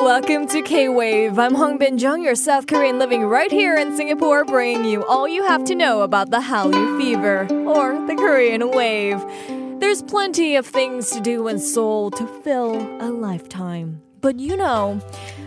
Welcome to K Wave. I'm Hong Bin Jung, your South Korean living right here in Singapore, bringing you all you have to know about the Hallyu fever or the Korean wave. There's plenty of things to do in Seoul to fill a lifetime. But you know,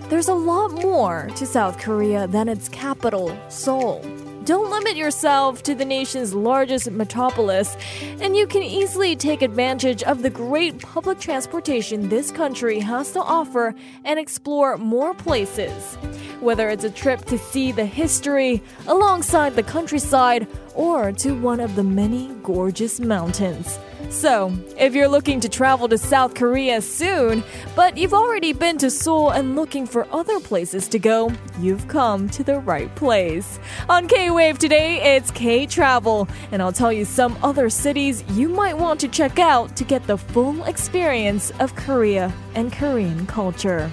there's a lot more to South Korea than its capital, Seoul. Don't limit yourself to the nation's largest metropolis, and you can easily take advantage of the great public transportation this country has to offer and explore more places. Whether it's a trip to see the history alongside the countryside or to one of the many gorgeous mountains. So, if you're looking to travel to South Korea soon, but you've already been to Seoul and looking for other places to go, you've come to the right place. On K Wave today, it's K Travel, and I'll tell you some other cities you might want to check out to get the full experience of Korea and Korean culture.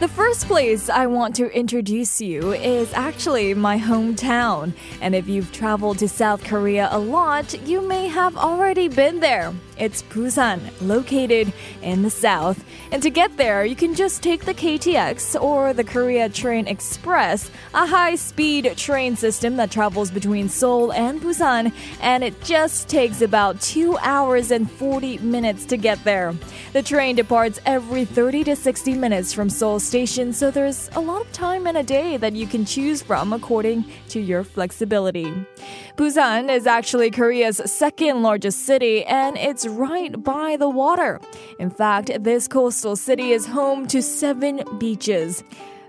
The first place I want to introduce you is actually my hometown. And if you've traveled to South Korea a lot, you may have already been there. It's Busan, located in the south. And to get there, you can just take the KTX or the Korea Train Express, a high speed train system that travels between Seoul and Busan, and it just takes about 2 hours and 40 minutes to get there. The train departs every 30 to 60 minutes from Seoul Station, so there's a lot of time in a day that you can choose from according to your flexibility. Busan is actually Korea's second largest city, and it's right by the water. In fact, this coastal city is home to seven beaches.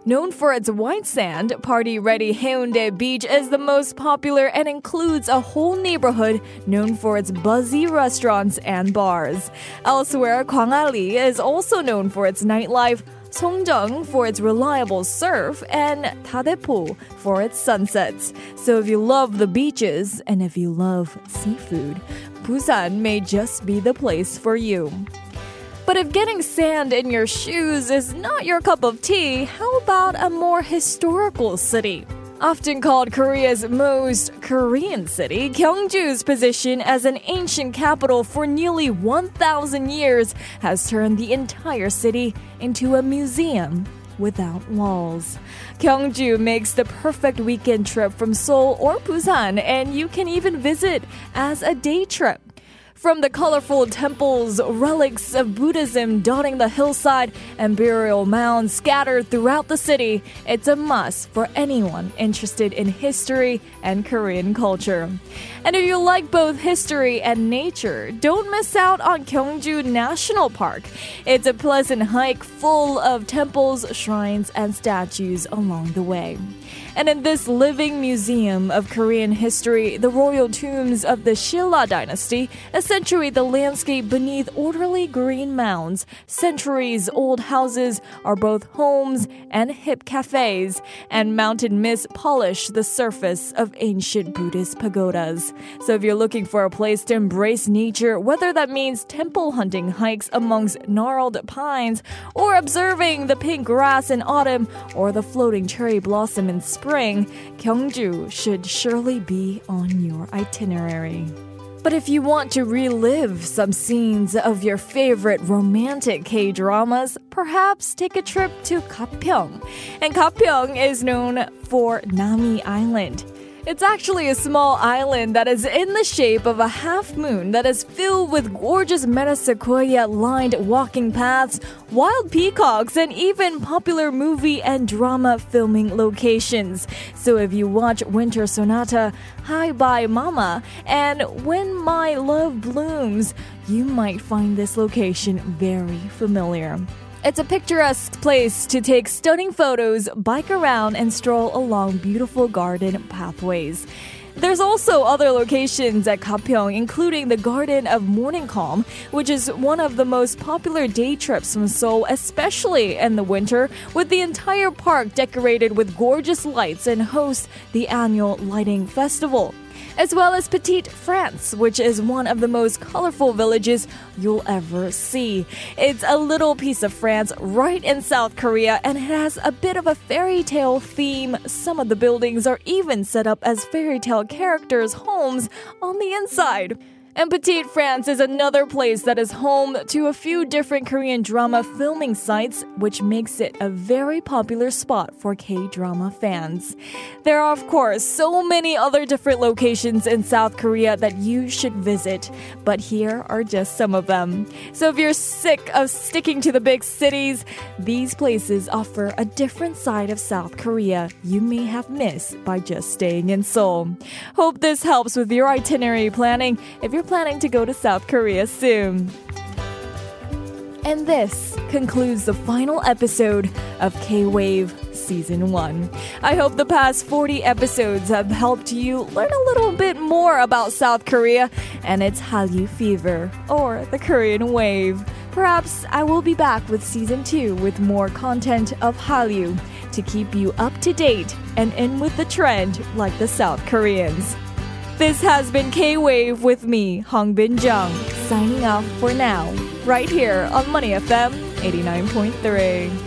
Known for its white sand, party ready Haeundae Beach is the most popular and includes a whole neighborhood known for its buzzy restaurants and bars. Elsewhere, Gwangalli is also known for its nightlife, Songjeong for its reliable surf, and Daepo for its sunsets. So if you love the beaches and if you love seafood, Busan may just be the place for you. But if getting sand in your shoes is not your cup of tea, how about a more historical city? Often called Korea's most Korean city, Gyeongju's position as an ancient capital for nearly 1,000 years has turned the entire city into a museum without walls. Gyeongju makes the perfect weekend trip from Seoul or Busan, and you can even visit as a day trip. From the colorful temples, relics of Buddhism dotting the hillside, and burial mounds scattered throughout the city, it's a must for anyone interested in history and Korean culture. And if you like both history and nature, don't miss out on Gyeongju National Park. It's a pleasant hike full of temples, shrines, and statues along the way. And in this living museum of Korean history, the royal tombs of the Shilla dynasty accentuate the landscape beneath orderly green mounds. Centuries old houses are both homes and hip cafes, and mountain mist polish the surface of ancient Buddhist pagodas. So if you're looking for a place to embrace nature, whether that means temple hunting hikes amongst gnarled pines, or observing the pink grass in autumn, or the floating cherry blossom in spring, Gyeongju should surely be on your itinerary. But if you want to relive some scenes of your favorite romantic K dramas, perhaps take a trip to Gapyeong. And Gapyeong is known for Nami Island. It's actually a small island that is in the shape of a half moon that is filled with gorgeous metasequoia lined walking paths, wild peacocks, and even popular movie and drama filming locations. So if you watch Winter Sonata, Hi Bye Mama, and When My Love Blooms, you might find this location very familiar. It's a picturesque place to take stunning photos, bike around, and stroll along beautiful garden pathways. There's also other locations at Gapyeong, including the Garden of Morning Calm, which is one of the most popular day trips from Seoul, especially in the winter, with the entire park decorated with gorgeous lights and hosts the annual lighting festival as well as Petite France, which is one of the most colorful villages you'll ever see. It's a little piece of France right in South Korea and it has a bit of a fairy tale theme. Some of the buildings are even set up as fairy tale characters' homes on the inside. And Petite France is another place that is home to a few different Korean drama filming sites, which makes it a very popular spot for K drama fans. There are, of course, so many other different locations in South Korea that you should visit, but here are just some of them. So if you're sick of sticking to the big cities, these places offer a different side of South Korea you may have missed by just staying in Seoul. Hope this helps with your itinerary planning if you're planning to go to South Korea soon. And this concludes the final episode of K Wave Season 1. I hope the past 40 episodes have helped you learn a little bit more about South Korea and its Hallyu fever, or the Korean wave. Perhaps I will be back with Season 2 with more content of Hallyu to keep you up to date and in with the trend like the South Koreans. This has been K Wave with me, Hong Bin Jung, signing off for now, right here on Money FM 89.3.